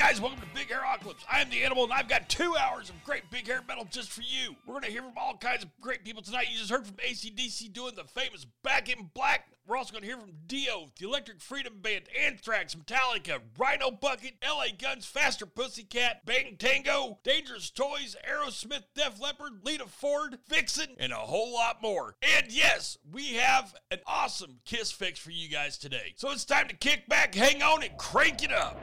Guys, welcome to Big Hair Apocalypse. I am the animal and I've got two hours of great big hair metal just for you. We're going to hear from all kinds of great people tonight. You just heard from ACDC doing the famous Back in Black. We're also going to hear from Dio, the Electric Freedom Band, Anthrax, Metallica, Rhino Bucket, LA Guns, Faster Pussycat, Bang Tango, Dangerous Toys, Aerosmith, Def Leppard, Lita Ford, Vixen, and a whole lot more. And yes, we have an awesome Kiss fix for you guys today. So it's time to kick back, hang on, and crank it up.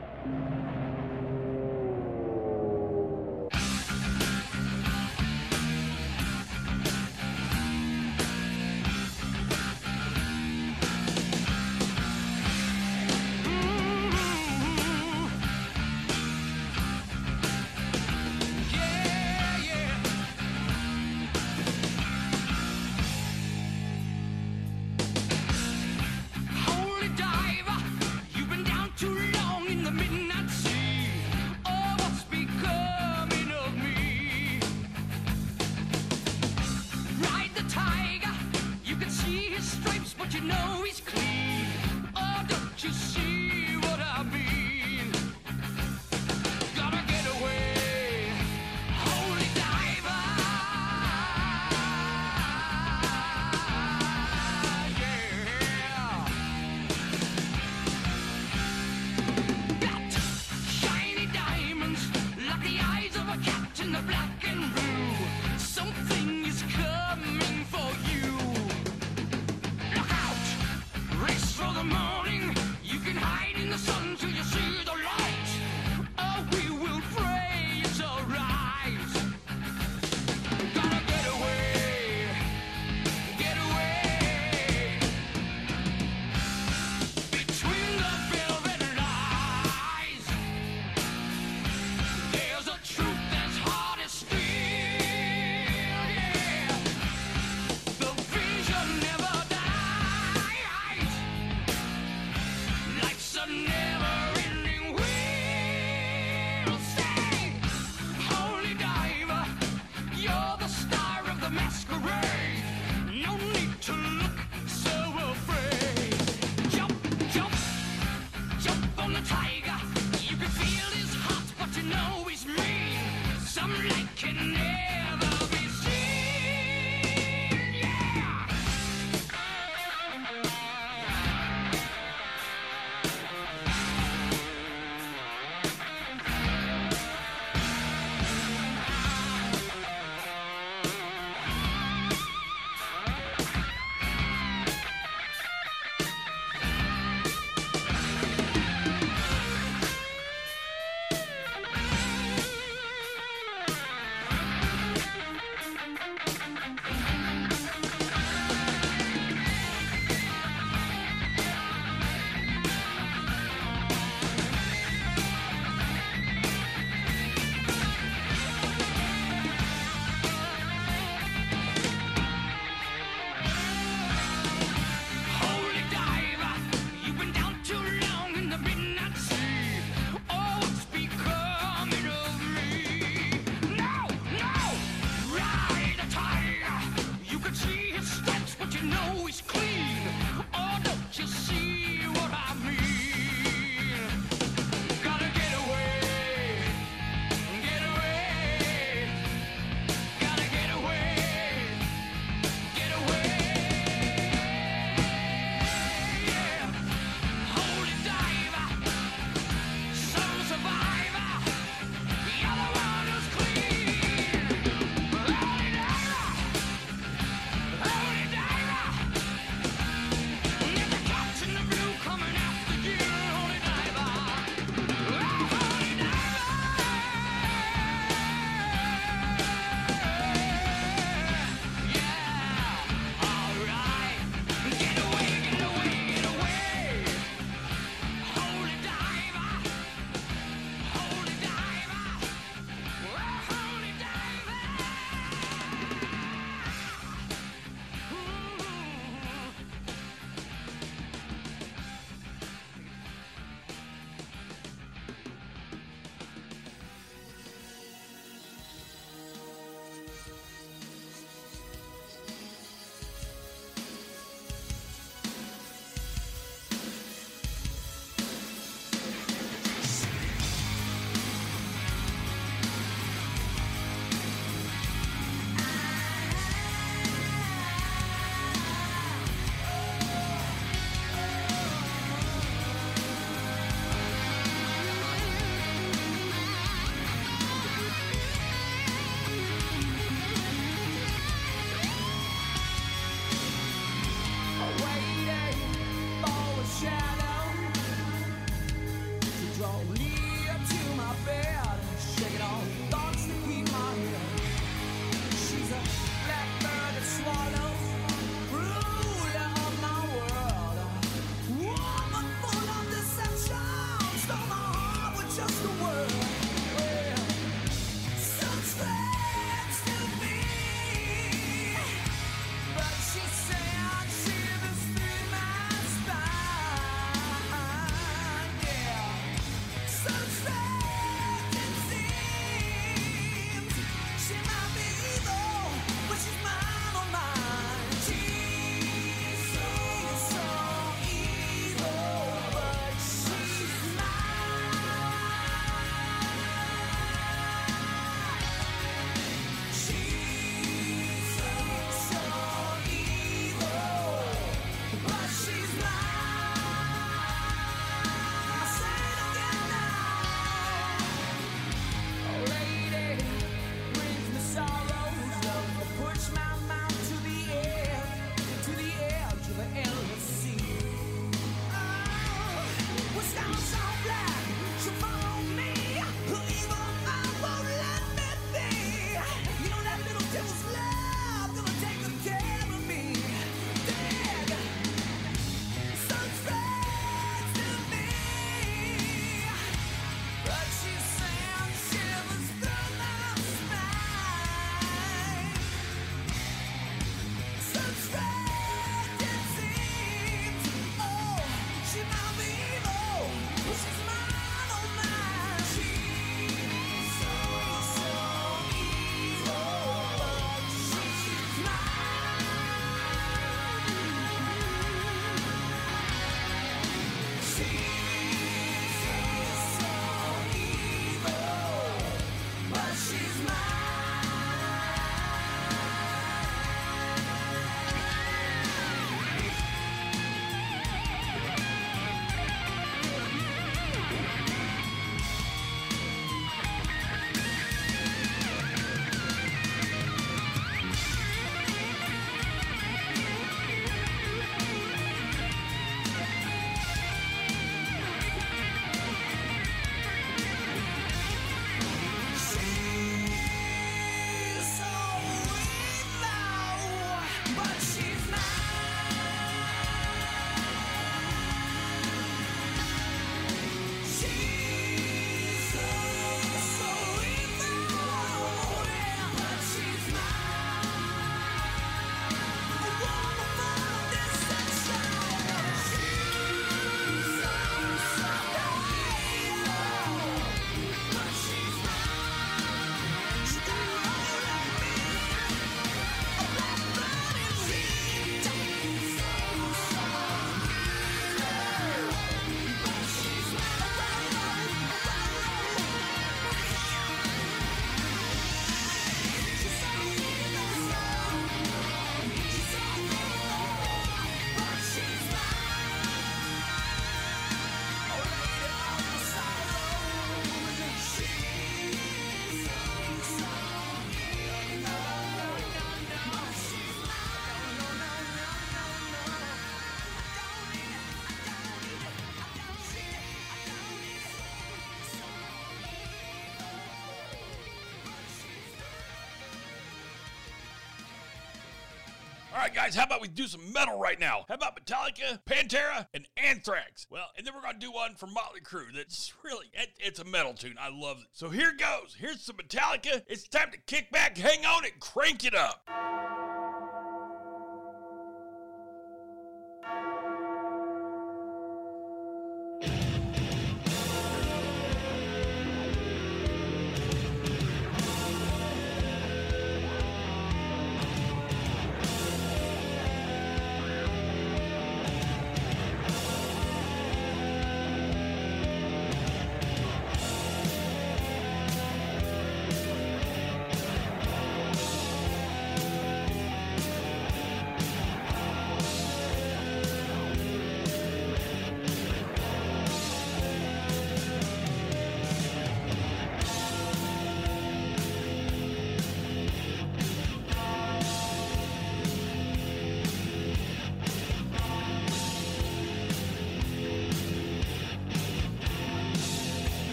All right, guys, how about we do some metal right now? How about Metallica, Pantera, and Anthrax? Well, and then we're gonna do one for Motley Crue. That's really it, it's a metal tune. I love it. So here goes. Here's some Metallica. It's time to kick back, hang on, and crank it up.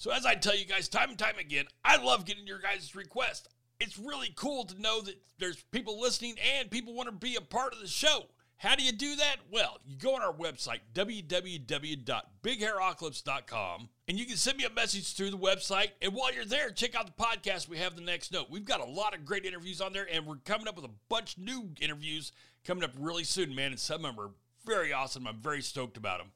So as I tell you guys time and time again, I love getting your guys' requests. It's really cool to know that there's people listening and people want to be a part of the show. How do you do that? Well, you go on our website, www.bighairocalypse.com, and you can send me a message through the website. And while you're there, check out the podcast we have the next note. We've got a lot of great interviews on there, and we're coming up with a bunch new interviews coming up really soon, man. And some of them are very awesome. I'm very stoked about them.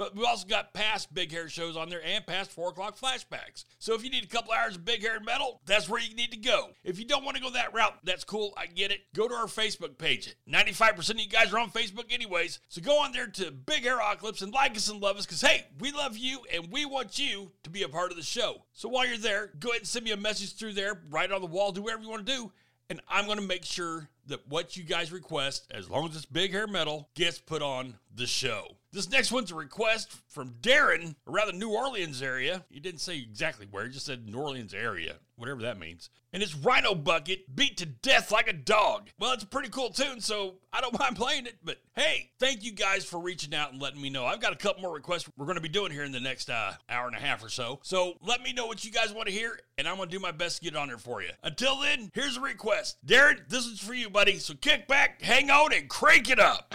But we've also got past Big Hair shows on there and past 4 o'clock flashbacks. So if you need a couple hours of Big Hair Metal, that's where you need to go. If you don't want to go that route, that's cool. I get it. Go to our Facebook page. 95% of you guys are on Facebook anyways. So go on there to Big Hair Ocalypse and like us and love us because, hey, we love you and we want you to be a part of the show. So while you're there, go ahead and send me a message through there, write on the wall, do whatever you want to do. And I'm going to make sure that what you guys request, as long as it's Big Hair Metal, gets put on the show. This next one's a request from Darren around the New Orleans area. He didn't say exactly where, he just said New Orleans area, whatever that means. And it's Rhino Bucket beat to death like a dog. Well, it's a pretty cool tune, so I don't mind playing it. But hey, thank you guys for reaching out and letting me know. I've got a couple more requests we're going to be doing here in the next uh, hour and a half or so. So let me know what you guys want to hear, and I'm going to do my best to get on there for you. Until then, here's a request. Darren, this is for you, buddy. So kick back, hang on, and crank it up.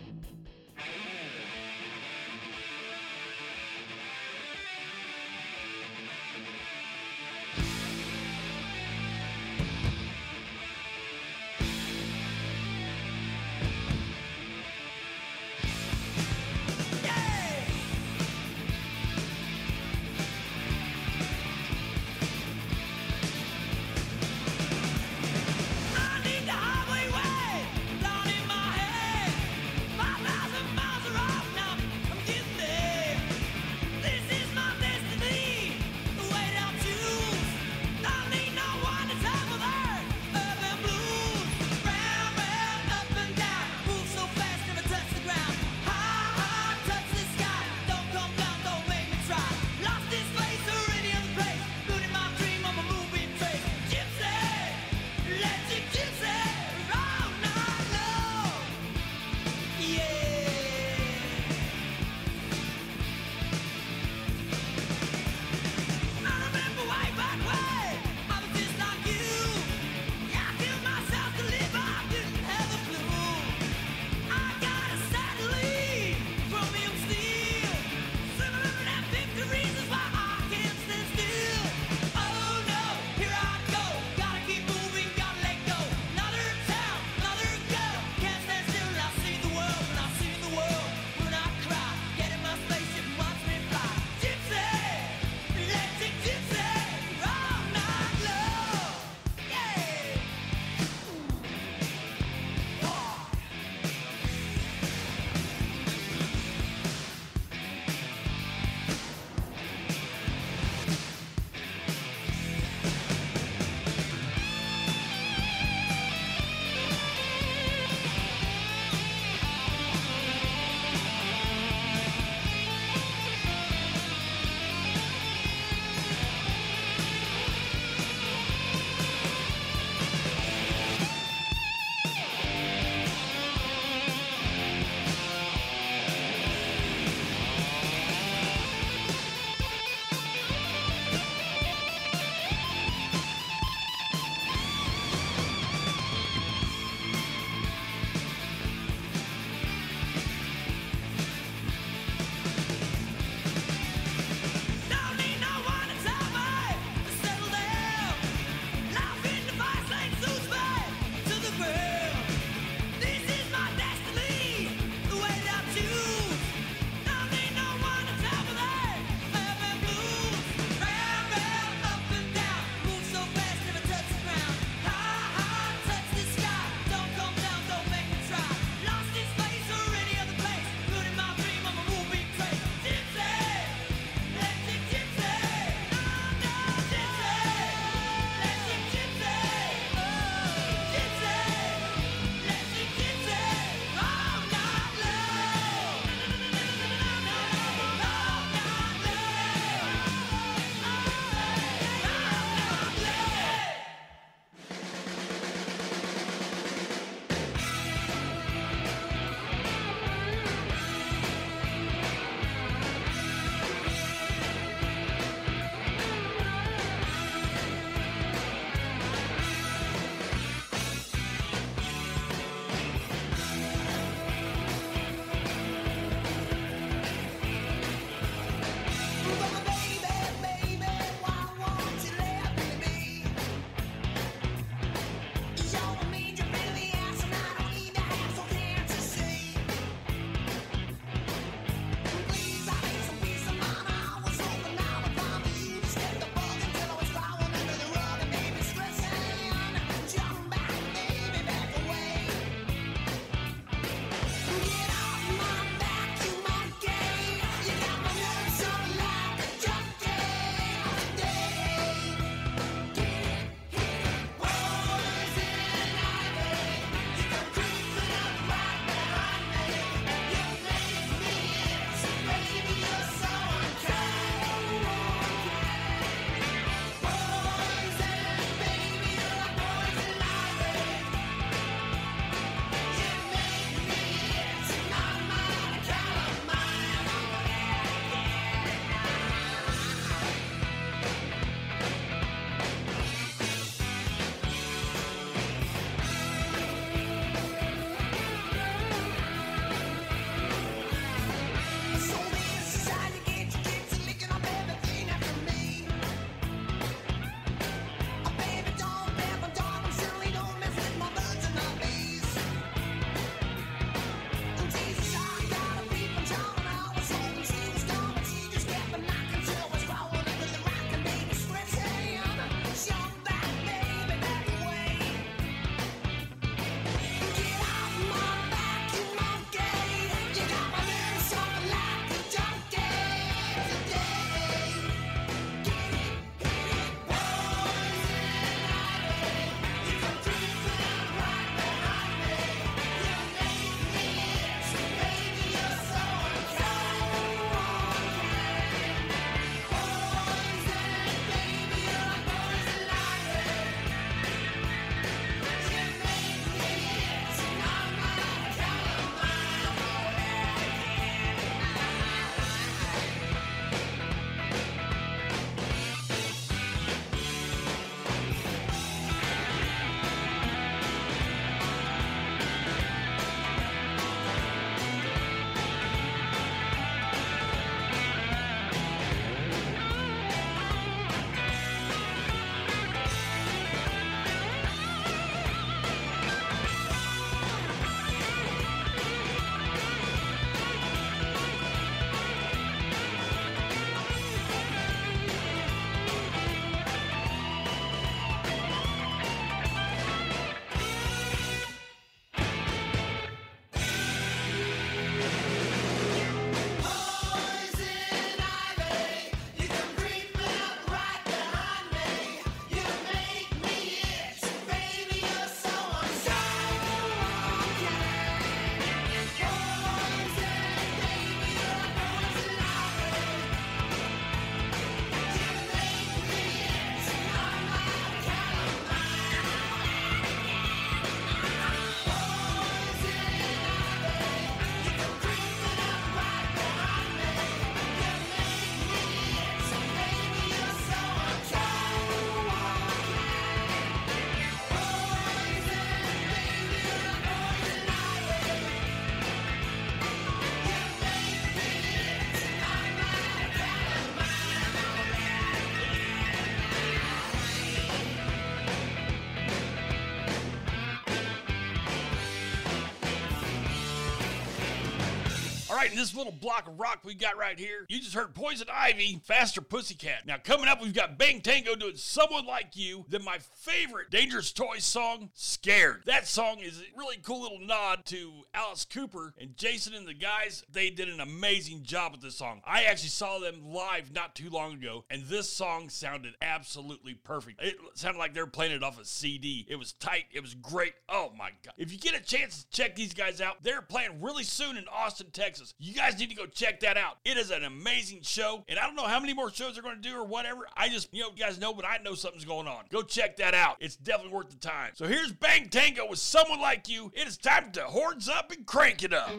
Right, in this little block of rock we got right here, you just heard Poison Ivy, Faster Pussycat. Now, coming up, we've got Bang Tango doing Someone Like You, then my favorite Dangerous Toys song, Scared. That song is a really cool little nod to Alice Cooper and Jason and the guys. They did an amazing job with this song. I actually saw them live not too long ago, and this song sounded absolutely perfect. It sounded like they were playing it off a CD. It was tight, it was great. Oh my God. If you get a chance to check these guys out, they're playing really soon in Austin, Texas. You guys need to go check that out. It is an amazing show, and I don't know how many more shows they're going to do or whatever. I just, you know, you guys know, but I know something's going on. Go check that out. It's definitely worth the time. So here's Bang Tango with someone like you. It is time to horns up and crank it up.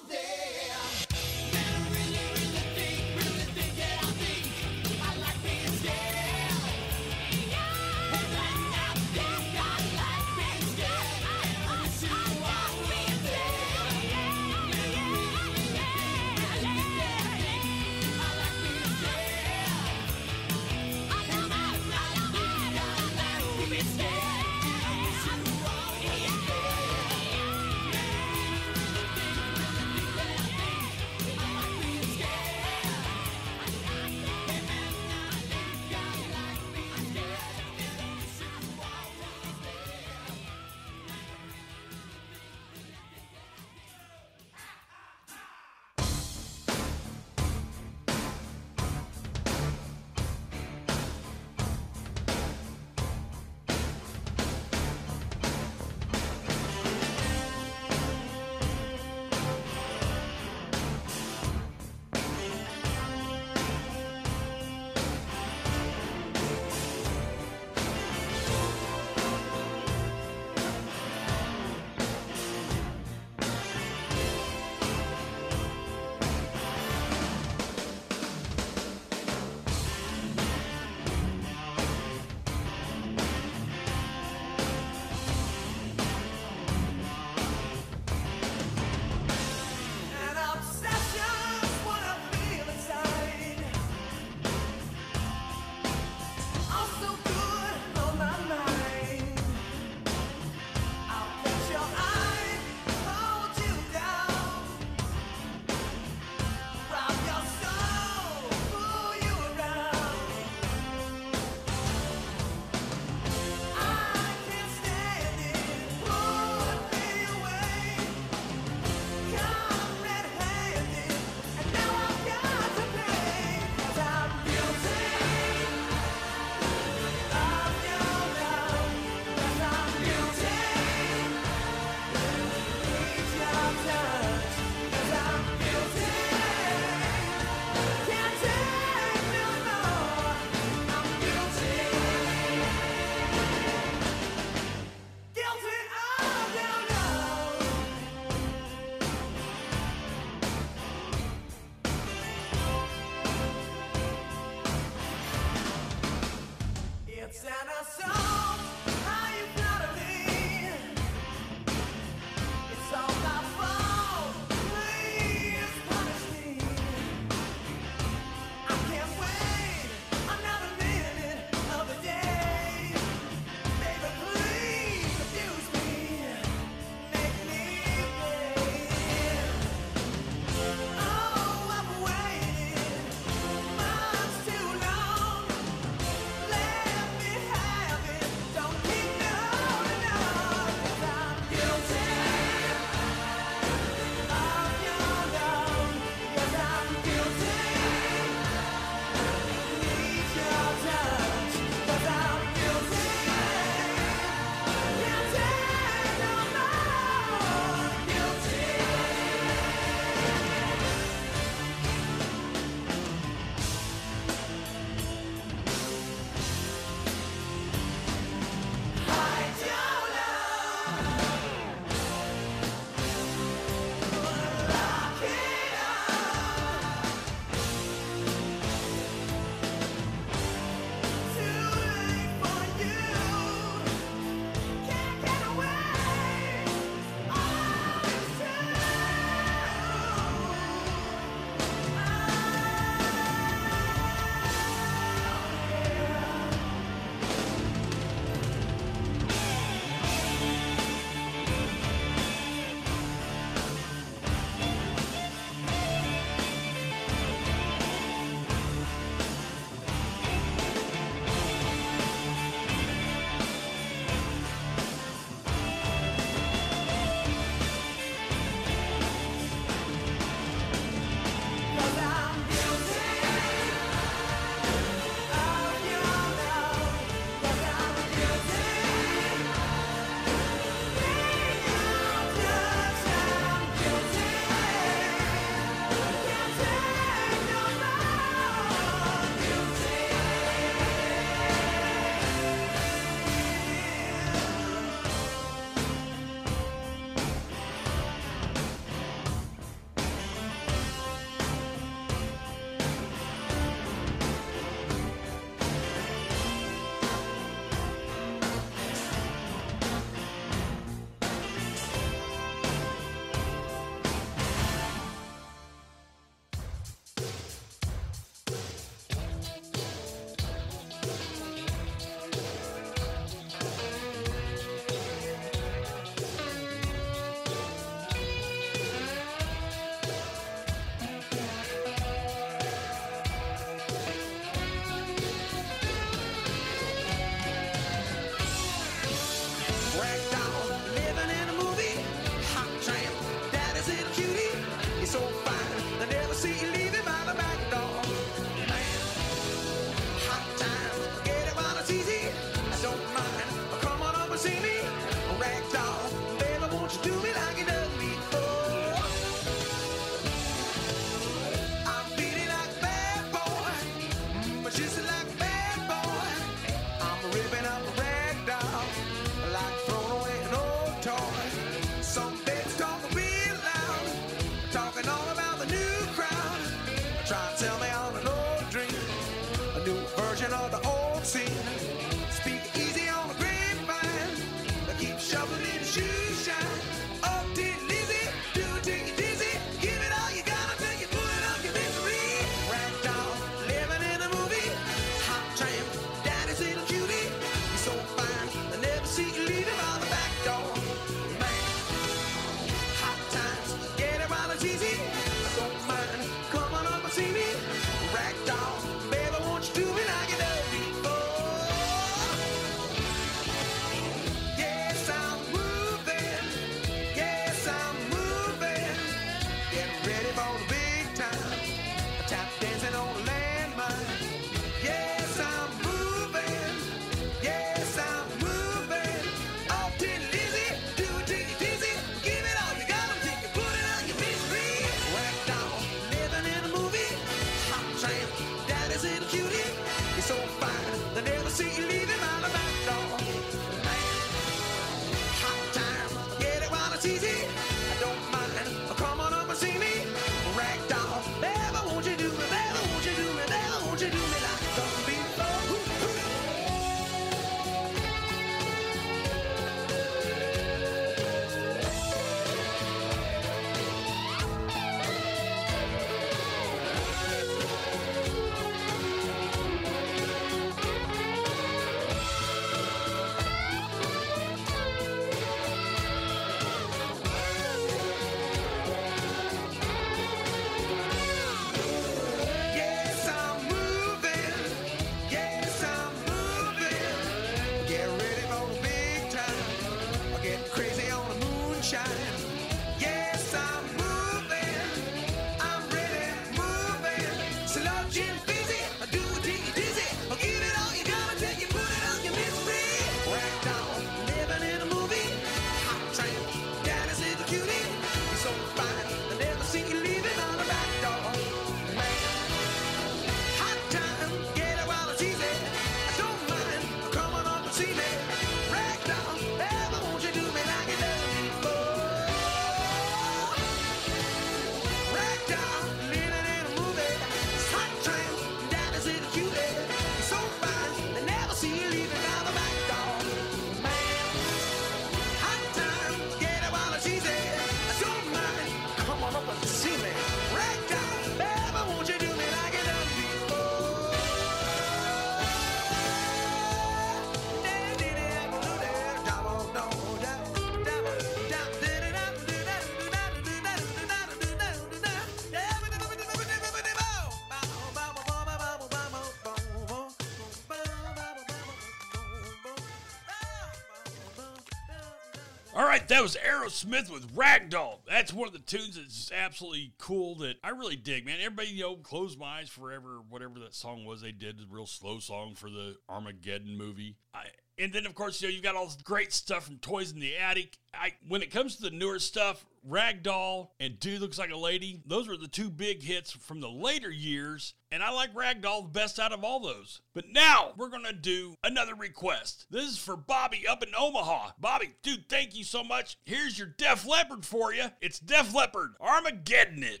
That was Aerosmith with Ragdoll. That's one of the tunes that's absolutely cool that I really dig, man. Everybody, you know, Close My Eyes Forever, whatever that song was they did, a real slow song for the Armageddon movie. I and then, of course, you know, you've got all this great stuff from Toys in the Attic. I, when it comes to the newer stuff, Ragdoll and Dude Looks Like a Lady, those were the two big hits from the later years. And I like Ragdoll the best out of all those. But now we're going to do another request. This is for Bobby up in Omaha. Bobby, dude, thank you so much. Here's your Def Leppard for you. It's Def Leppard, Armageddon It.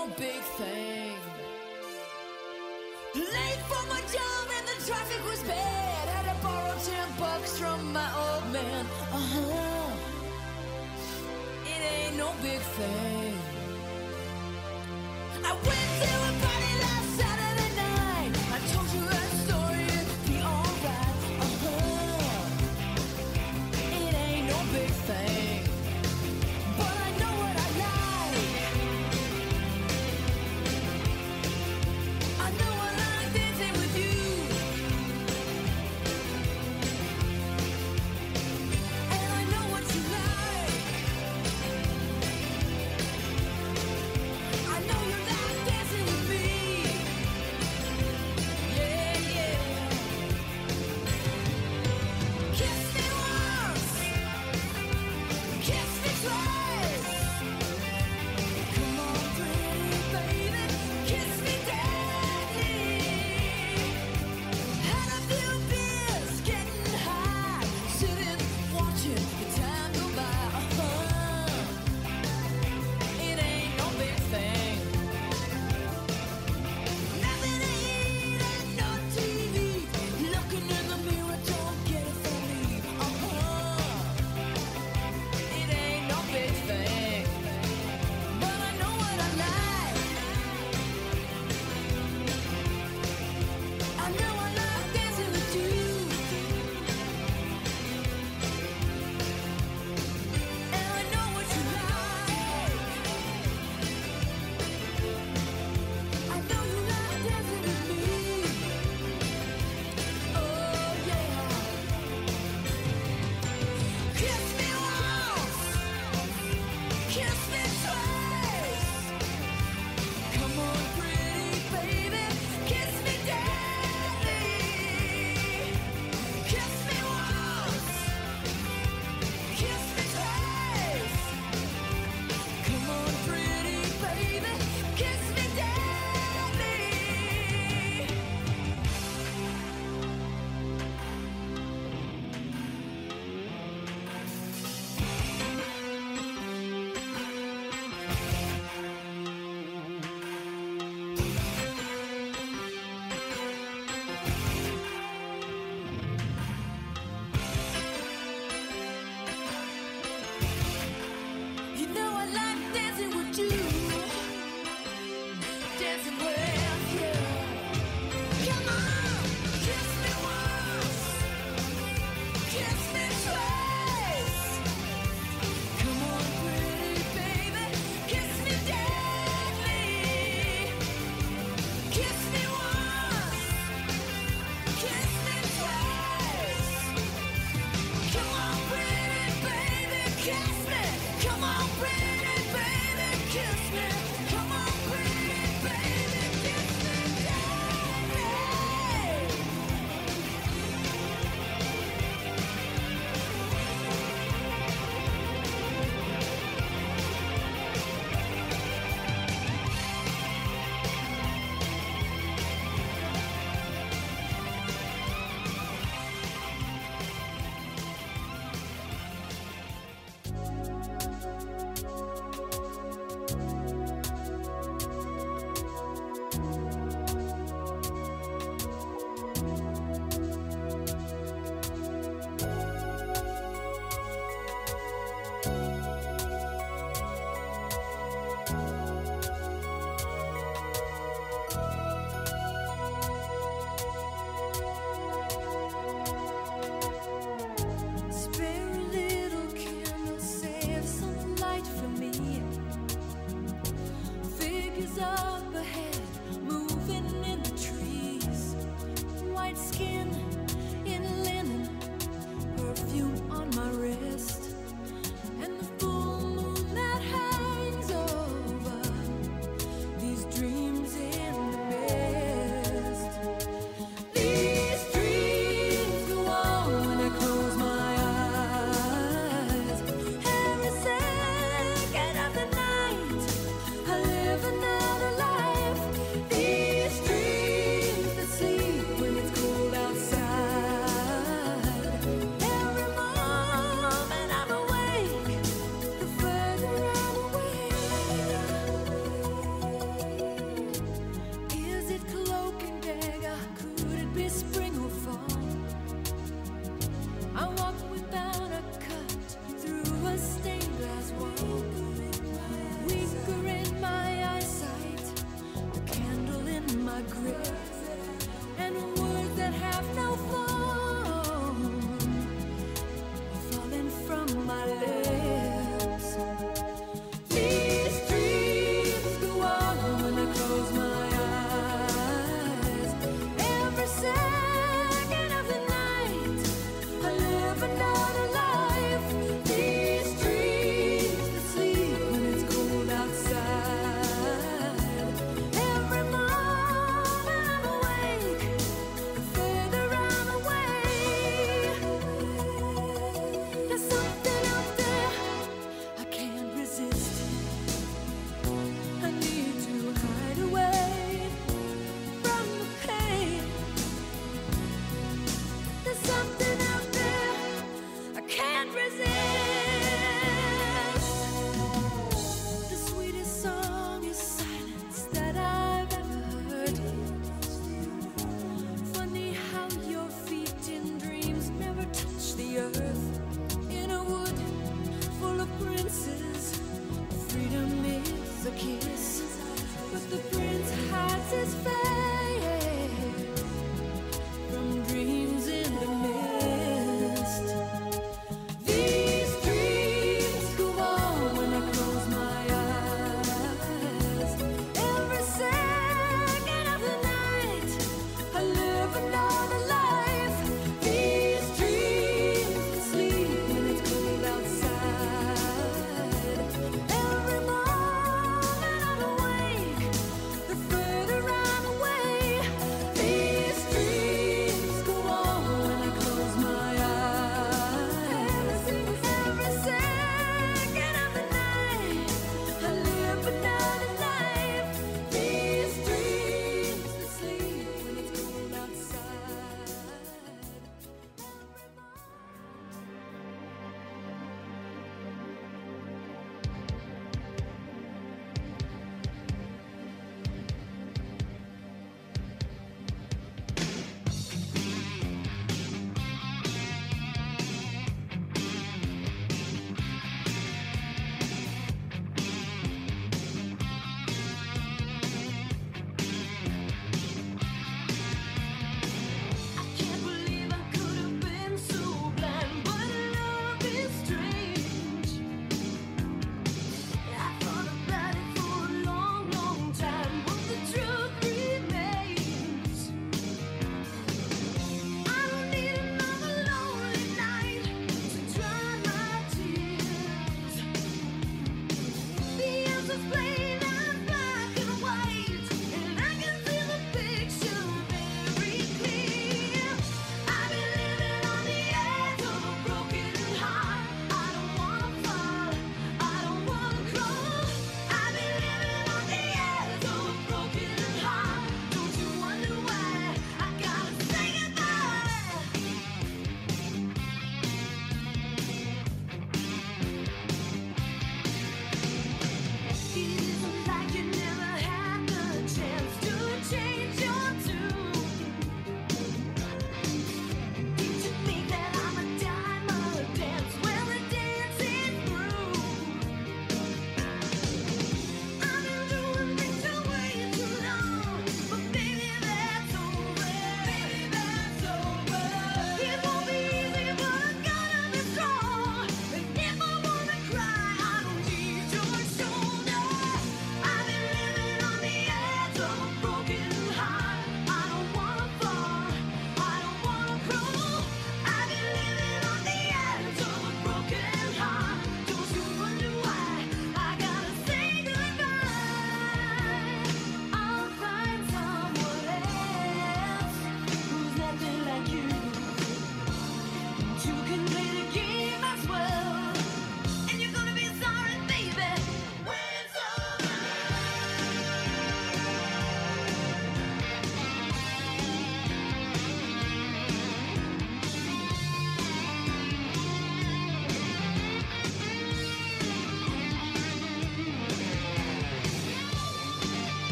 No big thing. Late for my job and the traffic was bad. Had to borrow ten bucks from my old man. Uh-huh. It ain't no big thing.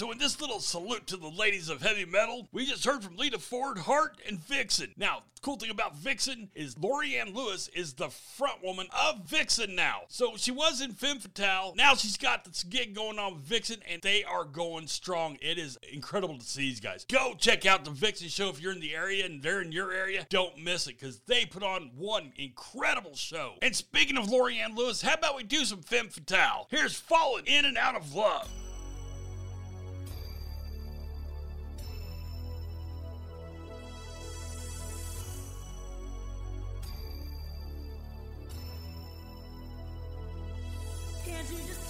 So in this little salute to the ladies of heavy metal, we just heard from Lita Ford, Heart, and Vixen. Now, the cool thing about Vixen is Lorraine Lewis is the front woman of Vixen now. So she was in Femme Fatale. Now she's got this gig going on with Vixen, and they are going strong. It is incredible to see these guys. Go check out the Vixen show if you're in the area and they're in your area. Don't miss it because they put on one incredible show. And speaking of Lorraine Lewis, how about we do some Femme Fatale? Here's Falling In and Out of Love. Can't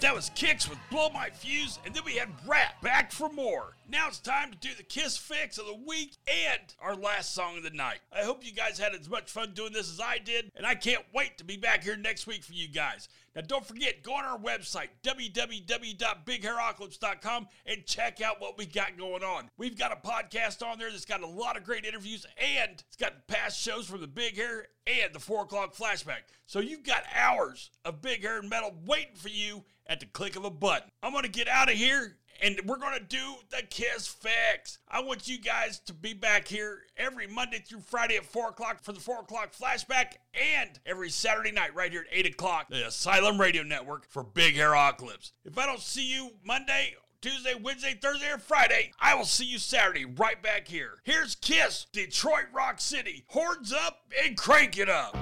That was Kix with Blow My Fuse, and then we had Ratt back for more. Now it's time to do the Kiss Fix of the week and our last song of the night. I hope you guys had as much fun doing this as I did, and I can't wait to be back here next week for you guys. Now, don't forget, go on our website, www.bighairocalypse.com, and check out what we got going on. We've got a podcast on there that's got a lot of great interviews, and it's got past shows from the Big Hair and the 4 o'clock flashback. So you've got hours of Big Hair and Metal waiting for you at the click of a button. I'm going to get out of here and we're going to do the Kiss Fix. I want you guys to be back here every Monday through Friday at 4 o'clock for the 4 o'clock flashback and every Saturday night right here at 8 o'clock, the Asylum Radio Network for Big Hairocalypse. If I don't see you Monday, Tuesday, Wednesday, Thursday, or Friday, I will see you Saturday right back here. Here's Kiss, Detroit Rock City. Horns up and crank it up.